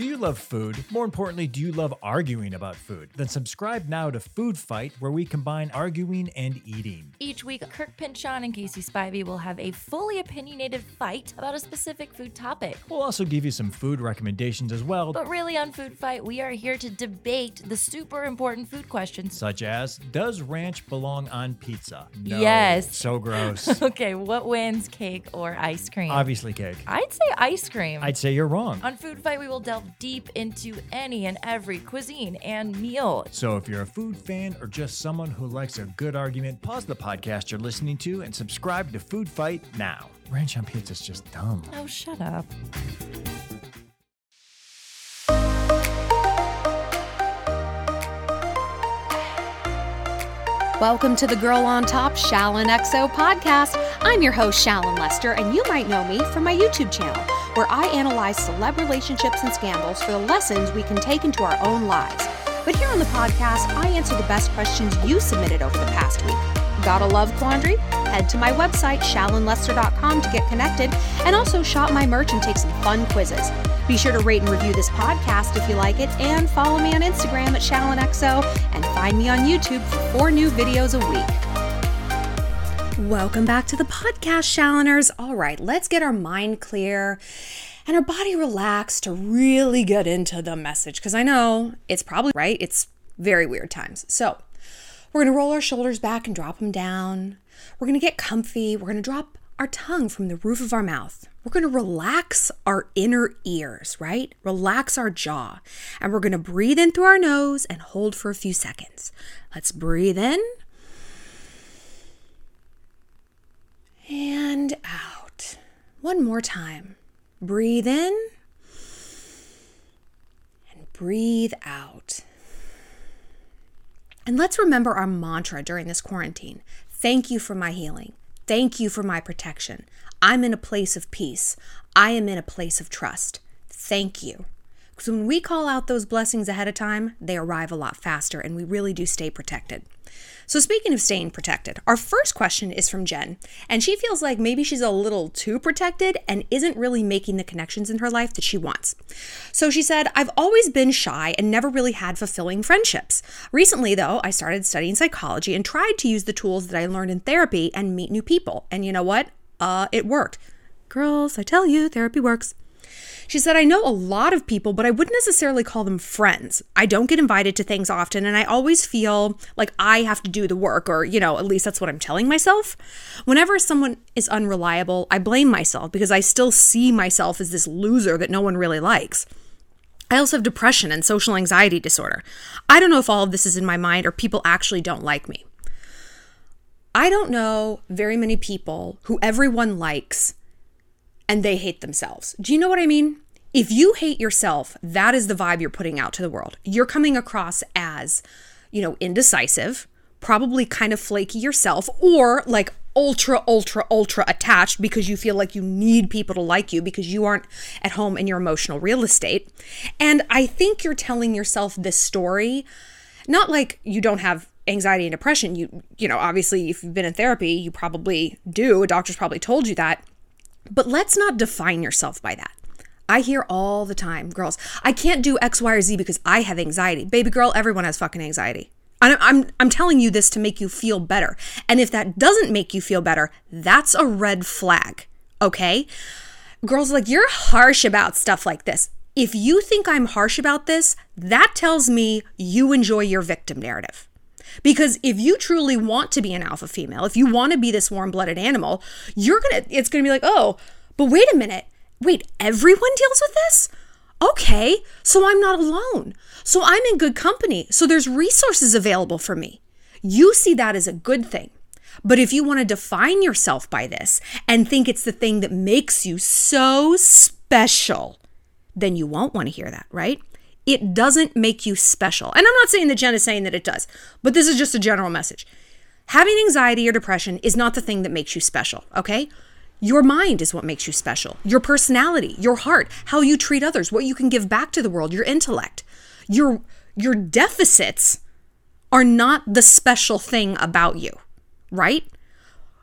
Do you love food? More importantly, do you love arguing about food? Then subscribe now to Food Fight, where we combine arguing and eating. Each week, Kirk Pinchon and Casey Spivey will have a fully opinionated fight about a specific food topic. We'll also give you some food recommendations as well, But really, on Food Fight, we are here to debate the super important food questions. such as Does ranch belong on pizza? No. Yes. So gross. Okay, what wins, cake or ice cream? Obviously, cake. I'd say ice cream. I'd say you're wrong. on Food Fight, we will delve deep into any and every cuisine and meal. So if you're a food fan or just someone who likes a good argument, pause the podcast you're listening to and subscribe to Food Fight now. Ranch on pizza is just dumb. Oh, shut up. Welcome to the Girl on Top Shallon XO podcast. I'm your host, Shallon Lester, and you might know me from my YouTube channel, where I analyze celeb relationships and scandals for the lessons we can take into our own lives. But here on the podcast, I answer the best questions you submitted over the past week. Got a love quandary? Head to my website, shallonlester.com, to get connected, and also shop my merch and take some fun quizzes. Be sure to rate and review this podcast if you like it, and follow me on Instagram at ShallonXO, and find me on YouTube for four new videos a week. Welcome back to the podcast, Shalloners. All right, let's get our mind clear and our body relaxed to really get into the message because I know it's probably right. It's very weird times. So, we're going to roll our shoulders back and drop them down. We're going to get comfy. We're going to drop our tongue from the roof of our mouth. We're going to relax our inner ears, right? Relax our jaw. And we're going to breathe in through our nose and hold for a few seconds. Let's breathe in and out. One more time. Breathe in and breathe out. And let's remember our mantra during this quarantine Thank you for my healing. Thank you for my protection. I'm in a place of peace. I am in a place of trust. Thank you. Because when we call out those blessings ahead of time, they arrive a lot faster and we really do stay protected. So, speaking of staying protected, our first question is from Jen, and she feels like maybe she's a little too protected and isn't really making the connections in her life that she wants. So, she said, I've always been shy and never really had fulfilling friendships. Recently, though, I started studying psychology and tried to use the tools that I learned in therapy and meet new people. And you know what? Uh, it worked. Girls, I tell you, therapy works. She said, I know a lot of people, but I wouldn't necessarily call them friends. I don't get invited to things often, and I always feel like I have to do the work, or, you know, at least that's what I'm telling myself. Whenever someone is unreliable, I blame myself because I still see myself as this loser that no one really likes. I also have depression and social anxiety disorder. I don't know if all of this is in my mind or people actually don't like me. I don't know very many people who everyone likes and they hate themselves. Do you know what I mean? If you hate yourself, that is the vibe you're putting out to the world. You're coming across as, you know, indecisive, probably kind of flaky yourself, or like ultra, ultra, ultra attached because you feel like you need people to like you because you aren't at home in your emotional real estate. And I think you're telling yourself this story, not like you don't have anxiety and depression. You, you know, obviously, if you've been in therapy, you probably do. A doctor's probably told you that. But let's not define yourself by that. I hear all the time, girls, I can't do X, Y, or Z because I have anxiety. Baby girl, everyone has fucking anxiety. I'm, I'm, telling you this to make you feel better. And if that doesn't make you feel better, that's a red flag, okay? Girls, like, you're harsh about stuff like this. If you think I'm harsh about this, that tells me you enjoy your victim narrative. Because if you truly want to be an alpha female, if you want to be this warm blooded animal, you're going to, it's going to be like, oh, but wait a minute. Wait, everyone deals with this? Okay, so I'm not alone. So I'm in good company. So there's resources available for me. You see that as a good thing. But if you want to define yourself by this and think it's the thing that makes you so special, then you won't want to hear that, right? It doesn't make you special. And I'm not saying that Jen is saying that it does, but this is just a general message. Having anxiety or depression is not the thing that makes you special, okay? Your mind is what makes you special. Your personality, your heart, how you treat others, what you can give back to the world, your intellect. Your your deficits are not the special thing about you, right?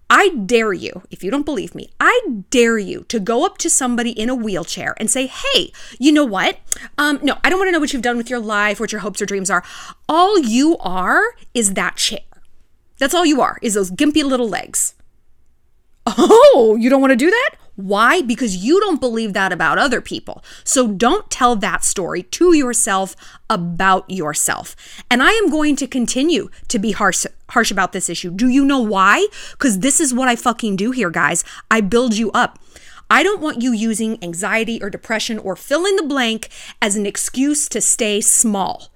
I dare you, if you don't believe me, I dare you to go up to somebody in a wheelchair and say, hey, you know what? Um, no, I don't want to know what you've done with your life, what your hopes or dreams are. All you are is that chair. That's all you are, is those gimpy little legs. Oh, you don't want to do that? Why? Because you don't believe that about other people. So don't tell that story to yourself about yourself. And I am going to continue to be harsh harsh about this issue. Do you know why? Cuz this is what I fucking do here, guys. I build you up. I don't want you using anxiety or depression or fill in the blank as an excuse to stay small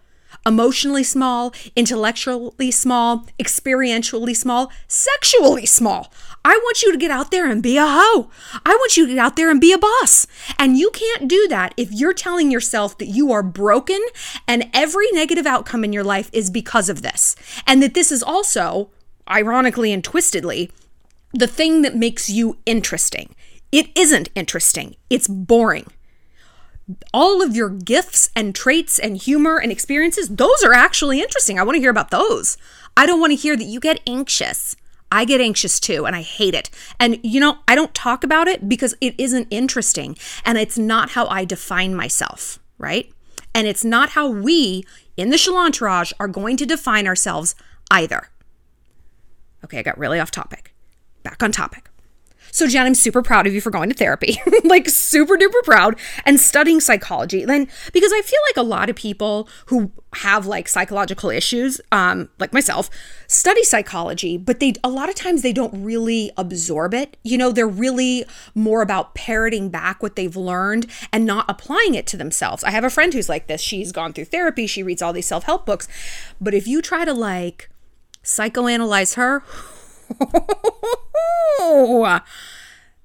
emotionally small, intellectually small, experientially small, sexually small. I want you to get out there and be a hoe. I want you to get out there and be a boss. And you can't do that if you're telling yourself that you are broken and every negative outcome in your life is because of this. And that this is also, ironically and twistedly, the thing that makes you interesting. It isn't interesting, it's boring all of your gifts and traits and humor and experiences, those are actually interesting. I want to hear about those. I don't want to hear that you get anxious. I get anxious too, and I hate it. And you know, I don't talk about it because it isn't interesting and it's not how I define myself, right? And it's not how we in the Shalantourage are going to define ourselves either. Okay, I got really off topic. Back on topic. So, Jen, I'm super proud of you for going to therapy, like super duper proud and studying psychology. Then, because I feel like a lot of people who have like psychological issues, um, like myself, study psychology, but they a lot of times they don't really absorb it. You know, they're really more about parroting back what they've learned and not applying it to themselves. I have a friend who's like this. She's gone through therapy, she reads all these self help books, but if you try to like psychoanalyze her,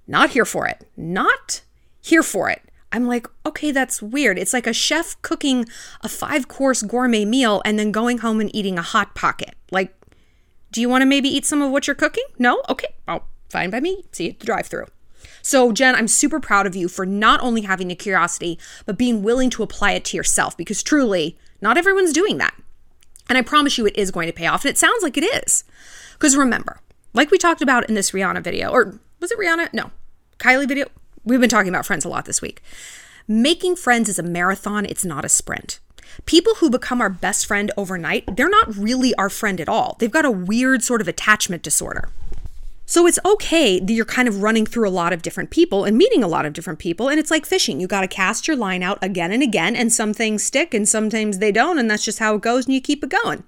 not here for it. Not here for it. I'm like, okay, that's weird. It's like a chef cooking a five course gourmet meal and then going home and eating a hot pocket. Like, do you want to maybe eat some of what you're cooking? No? Okay. Oh, fine by me. See you at the drive through. So, Jen, I'm super proud of you for not only having the curiosity, but being willing to apply it to yourself because truly, not everyone's doing that. And I promise you it is going to pay off. And it sounds like it is. Because remember, like we talked about in this Rihanna video, or was it Rihanna? No, Kylie video. We've been talking about friends a lot this week. Making friends is a marathon, it's not a sprint. People who become our best friend overnight, they're not really our friend at all. They've got a weird sort of attachment disorder. So it's okay that you're kind of running through a lot of different people and meeting a lot of different people. And it's like fishing. You got to cast your line out again and again, and some things stick and sometimes they don't. And that's just how it goes, and you keep it going.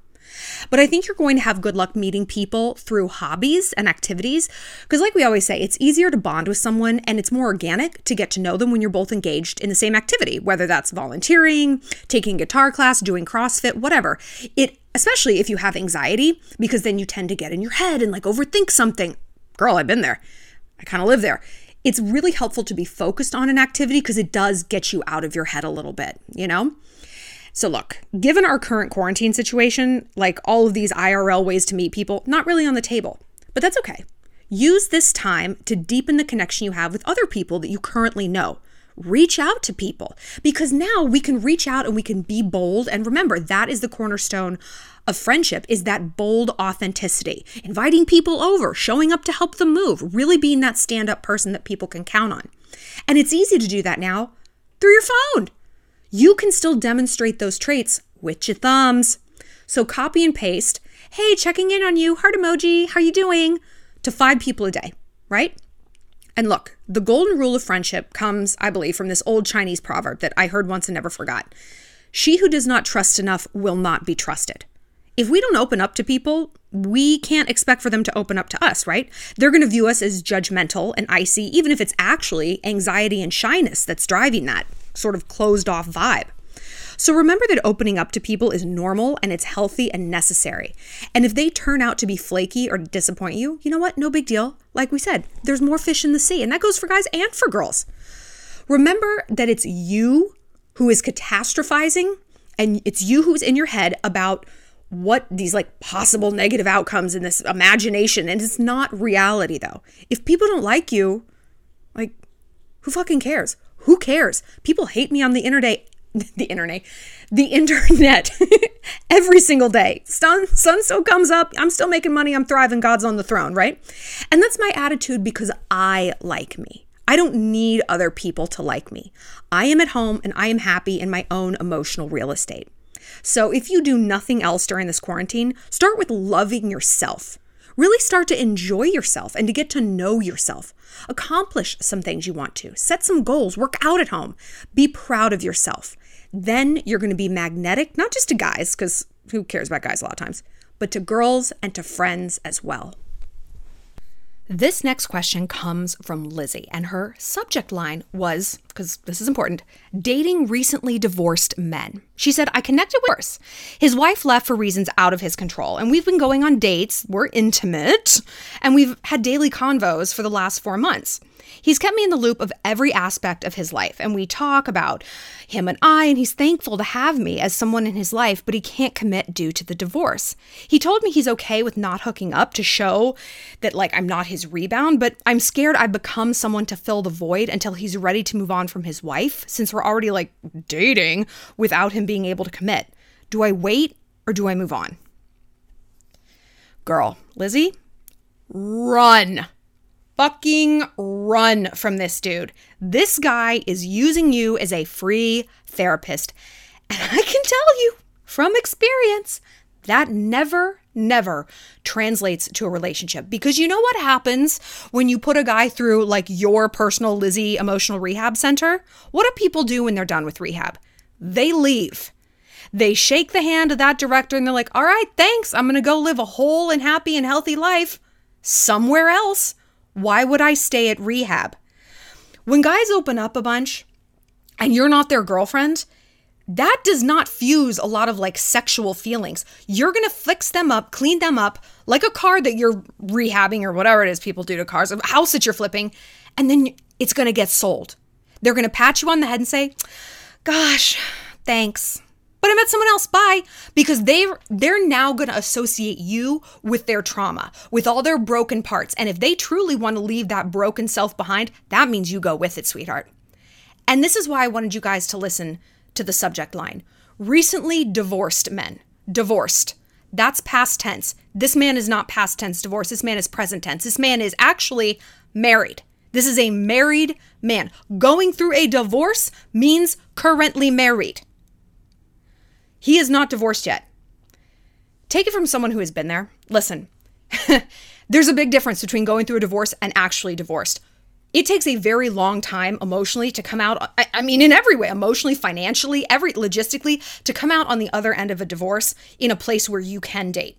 But I think you're going to have good luck meeting people through hobbies and activities. Because, like we always say, it's easier to bond with someone and it's more organic to get to know them when you're both engaged in the same activity, whether that's volunteering, taking guitar class, doing CrossFit, whatever. It especially if you have anxiety, because then you tend to get in your head and like overthink something. Girl, I've been there. I kind of live there. It's really helpful to be focused on an activity because it does get you out of your head a little bit, you know? So, look, given our current quarantine situation, like all of these IRL ways to meet people, not really on the table. But that's okay. Use this time to deepen the connection you have with other people that you currently know. Reach out to people because now we can reach out and we can be bold. And remember, that is the cornerstone of friendship is that bold authenticity, inviting people over, showing up to help them move, really being that stand up person that people can count on. And it's easy to do that now through your phone you can still demonstrate those traits with your thumbs. So copy and paste, hey, checking in on you, heart emoji, how you doing, to five people a day, right? And look, the golden rule of friendship comes, I believe, from this old Chinese proverb that I heard once and never forgot. She who does not trust enough will not be trusted. If we don't open up to people, we can't expect for them to open up to us, right? They're going to view us as judgmental and icy, even if it's actually anxiety and shyness that's driving that sort of closed off vibe. So remember that opening up to people is normal and it's healthy and necessary. And if they turn out to be flaky or disappoint you, you know what? No big deal. Like we said, there's more fish in the sea, and that goes for guys and for girls. Remember that it's you who is catastrophizing and it's you who's in your head about what these like possible negative outcomes in this imagination and it's not reality though. If people don't like you, like who fucking cares? Who cares? People hate me on the internet the internet, the internet every single day. Sun, sun still comes up. I'm still making money. I'm thriving. God's on the throne, right? And that's my attitude because I like me. I don't need other people to like me. I am at home and I am happy in my own emotional real estate. So if you do nothing else during this quarantine, start with loving yourself. Really start to enjoy yourself and to get to know yourself. Accomplish some things you want to. Set some goals. Work out at home. Be proud of yourself. Then you're going to be magnetic, not just to guys, because who cares about guys a lot of times, but to girls and to friends as well. This next question comes from Lizzie, and her subject line was because this is important dating recently divorced men. She said, I connected with Bruce. His wife left for reasons out of his control, and we've been going on dates. We're intimate, and we've had daily convos for the last four months. He's kept me in the loop of every aspect of his life, and we talk about him and I, and he's thankful to have me as someone in his life, but he can't commit due to the divorce. He told me he's okay with not hooking up to show that, like, I'm not his rebound, but I'm scared I've become someone to fill the void until he's ready to move on from his wife, since we're already, like, dating without him being able to commit. Do I wait or do I move on? Girl, Lizzie, run fucking run from this dude. This guy is using you as a free therapist. And I can tell you from experience that never, never translates to a relationship. Because you know what happens when you put a guy through like your personal Lizzie emotional rehab center? What do people do when they're done with rehab? They leave. They shake the hand of that director and they're like, all right, thanks. I'm going to go live a whole and happy and healthy life somewhere else. Why would I stay at rehab? When guys open up a bunch and you're not their girlfriend, that does not fuse a lot of like sexual feelings. You're gonna fix them up, clean them up like a car that you're rehabbing or whatever it is people do to cars, a house that you're flipping, and then it's gonna get sold. They're gonna pat you on the head and say, Gosh, thanks but I met someone else. Bye. Because they they're now going to associate you with their trauma, with all their broken parts. And if they truly want to leave that broken self behind, that means you go with it, sweetheart. And this is why I wanted you guys to listen to the subject line. Recently divorced men. Divorced. That's past tense. This man is not past tense divorce. This man is present tense. This man is actually married. This is a married man. Going through a divorce means currently married. He is not divorced yet. Take it from someone who has been there. Listen, there's a big difference between going through a divorce and actually divorced. It takes a very long time emotionally to come out. I, mean, in every way, emotionally, financially, every logistically, to come out on the other end of a divorce in a place where you can date.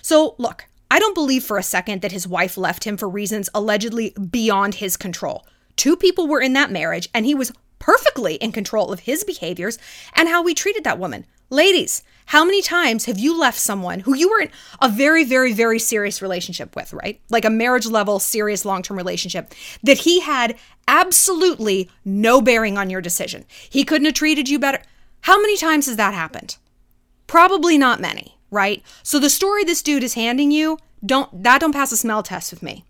So, look, I don't believe for a second that his wife left him for reasons allegedly beyond his control. Two people were in that marriage, and he was perfectly in control of his behaviors and how we treated that woman. Ladies, how many times have you left someone who you were in a very, very, very serious relationship with, right? Like a marriage level, serious long term relationship, that he had absolutely no bearing on your decision? He couldn't have treated you better. How many times has that happened? Probably not many, right? So the story this dude is handing you, don't that don't pass a smell test with me.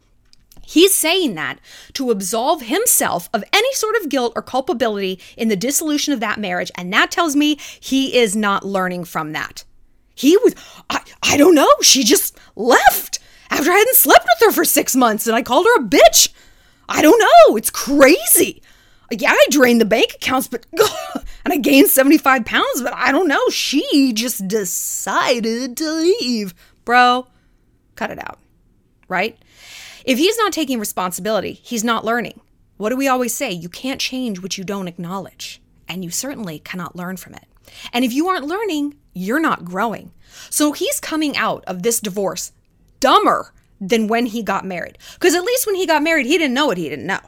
He's saying that to absolve himself of any sort of guilt or culpability in the dissolution of that marriage. And that tells me he is not learning from that. He was, I, I don't know, she just left after I hadn't slept with her for six months and I called her a bitch. I don't know, it's crazy. Yeah, I drained the bank accounts, but and I gained 75 pounds, but I don't know. She just decided to leave. Bro, cut it out. Right? If he's not taking responsibility, he's not learning. What do we always say? You can't change what you don't acknowledge, and you certainly cannot learn from it. And if you aren't learning, you're not growing. So he's coming out of this divorce dumber than when he got married. Because at least when he got married, he didn't know what he didn't know.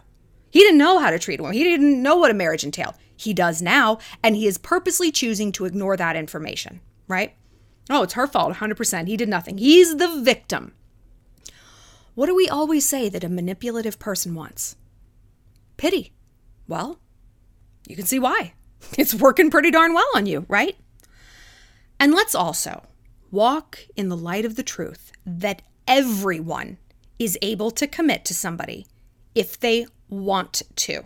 He didn't know how to treat a woman. He didn't know what a marriage entailed. He does now, and he is purposely choosing to ignore that information, right? Oh, it's her fault, 100%. He did nothing. He's the victim. What do we always say that a manipulative person wants? Pity. Well, you can see why. It's working pretty darn well on you, right? And let's also walk in the light of the truth that everyone is able to commit to somebody if they want to.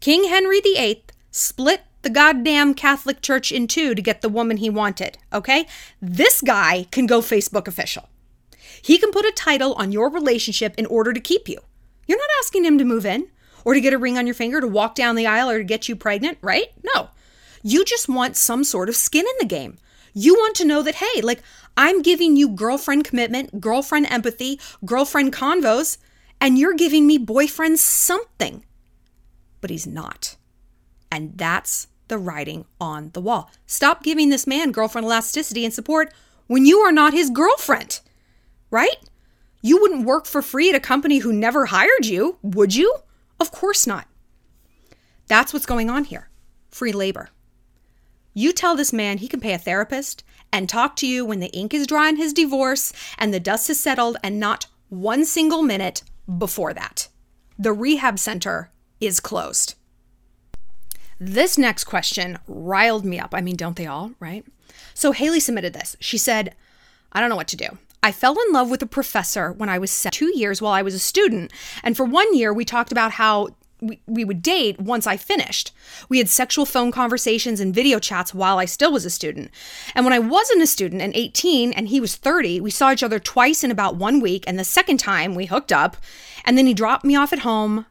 King Henry VIII split the goddamn Catholic Church in two to get the woman he wanted, okay? This guy can go Facebook official. He can put a title on your relationship in order to keep you. You're not asking him to move in or to get a ring on your finger, to walk down the aisle, or to get you pregnant, right? No. You just want some sort of skin in the game. You want to know that, hey, like, I'm giving you girlfriend commitment, girlfriend empathy, girlfriend convos, and you're giving me boyfriend something. But he's not. And that's the writing on the wall. Stop giving this man girlfriend elasticity and support when you are not his girlfriend, right? You wouldn't work for free at a company who never hired you, would you? Of course not. That's what's going on here free labor. You tell this man he can pay a therapist and talk to you when the ink is dry on his divorce and the dust is settled, and not one single minute before that. The rehab center is closed. This next question riled me up. I mean, don't they all, right? So Haley submitted this. She said, I don't know what to do. I fell in love with a professor when I was two years while I was a student. And for one year, we talked about how we, we would date once I finished. We had sexual phone conversations and video chats while I still was a student. And when I wasn't a student and 18 and he was 30, we saw each other twice in about one week. And the second time we hooked up. And then he dropped me off at home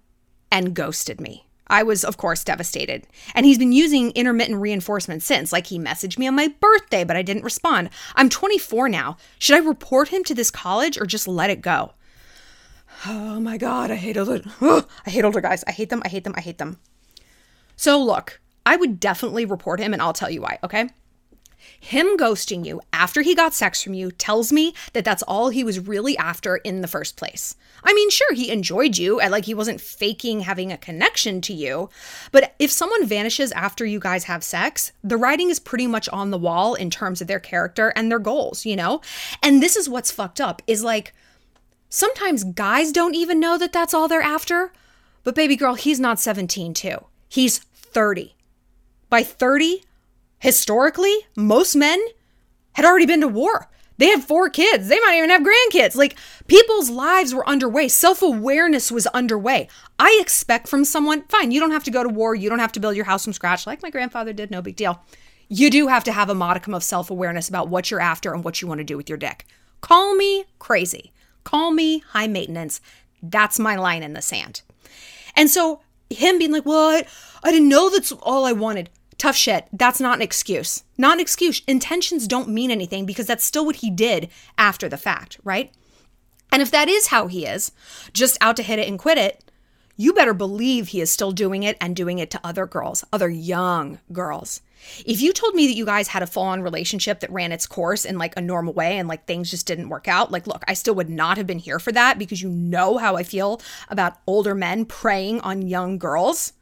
and ghosted me. I was, of course, devastated. And he's been using intermittent reinforcement since. Like, he messaged me on my birthday, but I didn't respond. I'm 24 now. Should I report him to this college or just let it go? Oh my God, I hate older. Oh, I hate older guys. I hate them. I hate them. I hate them. So, look, I would definitely report him, and I'll tell you why, okay? Him ghosting you after he got sex from you tells me that that's all he was really after in the first place. I mean, sure, he enjoyed you and like he wasn't faking having a connection to you, but if someone vanishes after you guys have sex, the writing is pretty much on the wall in terms of their character and their goals, you know? And this is what's fucked up is like sometimes guys don't even know that that's all they're after. But baby girl, he's not 17 too. He's 30. By 30, historically, most men had already been to war. They had four kids. They might even have grandkids. Like people's lives were underway. Self awareness was underway. I expect from someone, fine, you don't have to go to war. You don't have to build your house from scratch like my grandfather did. No big deal. You do have to have a modicum of self awareness about what you're after and what you want to do with your dick. Call me crazy. Call me high maintenance. That's my line in the sand. And so him being like, well, I, I didn't know that's all I wanted. Tough shit. That's not an excuse. Not an excuse. Intentions don't mean anything because that's still what he did after the fact, right? And if that is how he is, just out to hit it and quit it, you better believe he is still doing it and doing it to other girls, other young girls. If you told me that you guys had a full on relationship that ran its course in like a normal way and like things just didn't work out, like, look, I still would not have been here for that because you know how I feel about older men preying on young girls.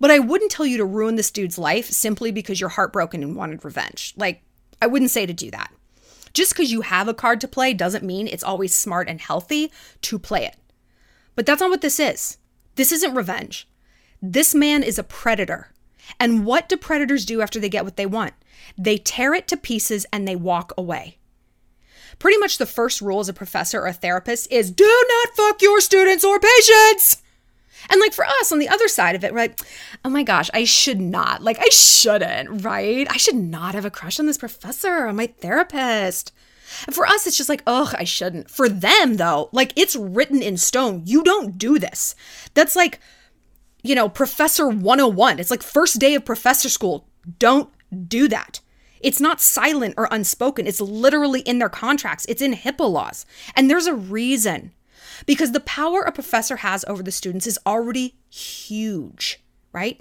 But I wouldn't tell you to ruin this dude's life simply because you're heartbroken and wanted revenge. Like, I wouldn't say to do that. Just because you have a card to play doesn't mean it's always smart and healthy to play it. But that's not what this is. This isn't revenge. This man is a predator. And what do predators do after they get what they want? They tear it to pieces and they walk away. Pretty much the first rule as a professor or a therapist is do not fuck your students or patients. And like for us on the other side of it, right? Oh my gosh, I should not. Like I shouldn't, right? I should not have a crush on this professor, on my therapist. And for us, it's just like, ugh, I shouldn't. For them, though, like it's written in stone. You don't do this. That's like, you know, Professor 101. It's like first day of professor school. Don't do that. It's not silent or unspoken. It's literally in their contracts. It's in HIPAA laws. And there's a reason because the power a professor has over the students is already huge, right?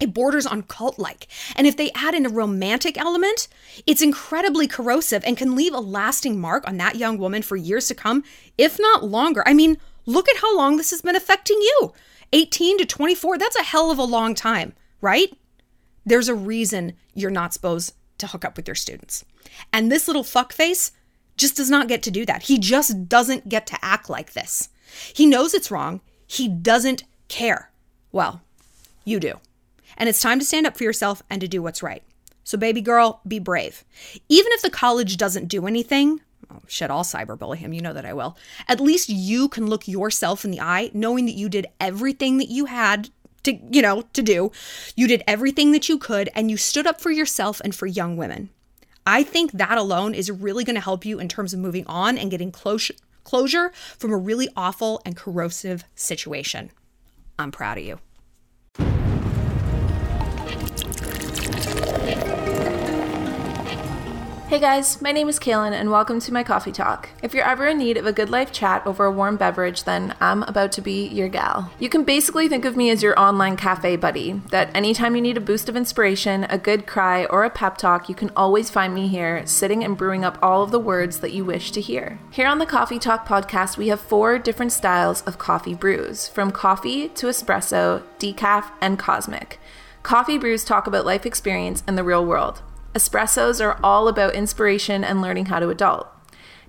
It borders on cult like. And if they add in a romantic element, it's incredibly corrosive and can leave a lasting mark on that young woman for years to come, if not longer. I mean, look at how long this has been affecting you 18 to 24, that's a hell of a long time, right? There's a reason you're not supposed to hook up with your students. And this little fuckface just does not get to do that. He just doesn't get to act like this. He knows it's wrong. He doesn't care. Well, you do. And it's time to stand up for yourself and to do what's right. So, baby girl, be brave. Even if the college doesn't do anything, oh, shit, I'll cyberbully him. You know that I will. At least you can look yourself in the eye, knowing that you did everything that you had to, you know, to do. You did everything that you could and you stood up for yourself and for young women. I think that alone is really going to help you in terms of moving on and getting closure closure from a really awful and corrosive situation. I'm proud of you. Hey guys, my name is Kaylin and welcome to my coffee talk. If you're ever in need of a good life chat over a warm beverage, then I'm about to be your gal. You can basically think of me as your online cafe buddy, that anytime you need a boost of inspiration, a good cry, or a pep talk, you can always find me here, sitting and brewing up all of the words that you wish to hear. Here on the Coffee Talk podcast, we have four different styles of coffee brews, from coffee to espresso, decaf, and cosmic. Coffee brews talk about life experience in the real world. Espressos are all about inspiration and learning how to adult.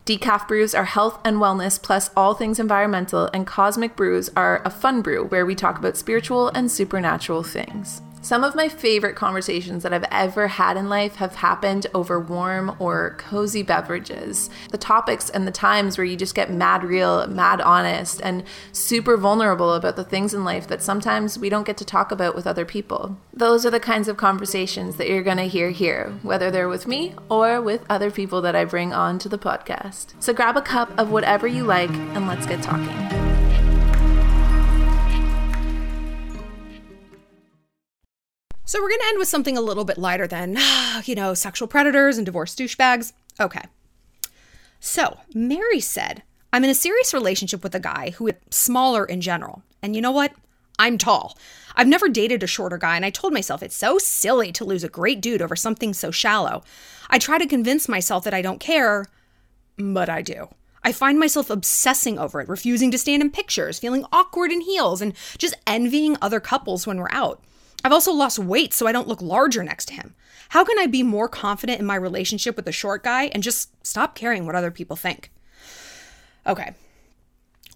Decaf brews are health and wellness plus all things environmental, and cosmic brews are a fun brew where we talk about spiritual and supernatural things. Some of my favorite conversations that I've ever had in life have happened over warm or cozy beverages. The topics and the times where you just get mad real, mad honest, and super vulnerable about the things in life that sometimes we don't get to talk about with other people. Those are the kinds of conversations that you're going to hear here, whether they're with me or with other people that I bring on to the podcast. So grab a cup of whatever you like and let's get talking. So we're going to end with something a little bit lighter than, you know, sexual predators and divorced douchebags. Okay. So Mary said, I'm in a serious relationship with a guy who is smaller in general. And you know what? I'm tall. I've never dated a shorter guy, and I told myself it's so silly to lose a great dude over something so shallow. I try to convince myself that I don't care, but I do. I find myself obsessing over it, refusing to stand in pictures, feeling awkward in heels, and just envying other couples when we're out. I've also lost weight so I don't look larger next to him. How can I be more confident in my relationship with the short guy and just stop caring what other people think? Okay,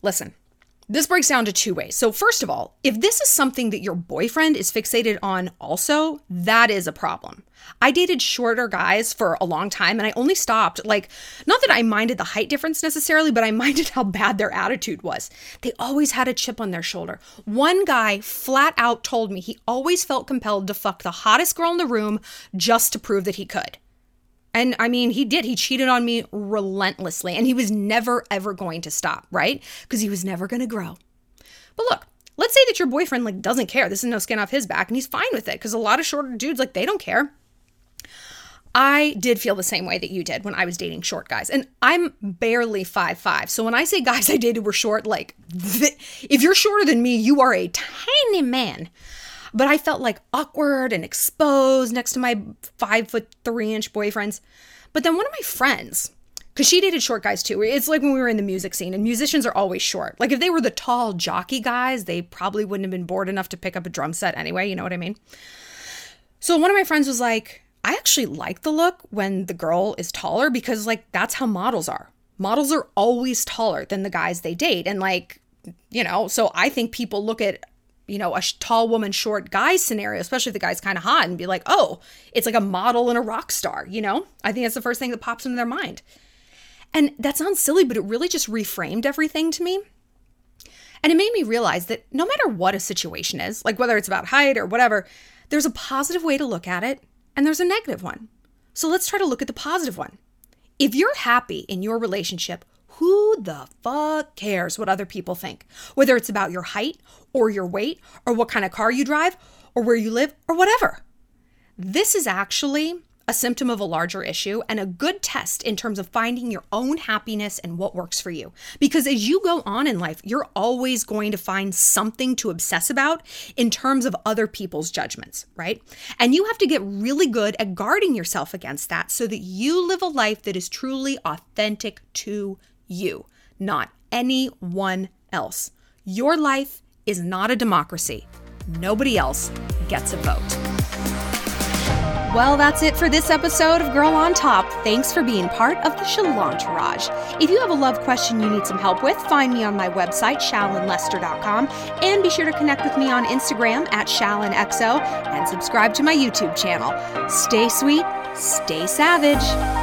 listen. This breaks down to two ways. So, first of all, if this is something that your boyfriend is fixated on, also, that is a problem. I dated shorter guys for a long time and I only stopped. Like, not that I minded the height difference necessarily, but I minded how bad their attitude was. They always had a chip on their shoulder. One guy flat out told me he always felt compelled to fuck the hottest girl in the room just to prove that he could. And I mean, he did. He cheated on me relentlessly, and he was never, ever going to stop, right? Because he was never going to grow. But look, let's say that your boyfriend like doesn't care. This is no skin off his back, and he's fine with it because a lot of shorter dudes like they don't care. I did feel the same way that you did when I was dating short guys. And I'm barely five five. So when I say guys I dated were short, like th- if you're shorter than me, you are a tiny man. But I felt like awkward and exposed next to my five foot three inch boyfriends. But then one of my friends, because she dated short guys too. It's like when we were in the music scene, and musicians are always short. Like if they were the tall jockey guys, they probably wouldn't have been bored enough to pick up a drum set anyway. You know what I mean? So one of my friends was like, I actually like the look when the girl is taller because, like, that's how models are. Models are always taller than the guys they date. And, like, you know, so I think people look at, you know, a tall woman, short guy scenario, especially if the guy's kind of hot, and be like, oh, it's like a model and a rock star, you know? I think that's the first thing that pops into their mind. And that sounds silly, but it really just reframed everything to me. And it made me realize that no matter what a situation is, like whether it's about height or whatever, there's a positive way to look at it and there's a negative one. So let's try to look at the positive one. If you're happy in your relationship, who the fuck cares what other people think? Whether it's about your height or your weight or what kind of car you drive or where you live or whatever. This is actually a symptom of a larger issue and a good test in terms of finding your own happiness and what works for you. Because as you go on in life, you're always going to find something to obsess about in terms of other people's judgments, right? And you have to get really good at guarding yourself against that so that you live a life that is truly authentic to you, not anyone else. Your life is not a democracy. Nobody else gets a vote. Well, that's it for this episode of Girl on Top. Thanks for being part of the Shalantourage. If you have a love question you need some help with, find me on my website, shallonlester.com, and be sure to connect with me on Instagram at shallonxo and subscribe to my YouTube channel. Stay sweet, stay savage.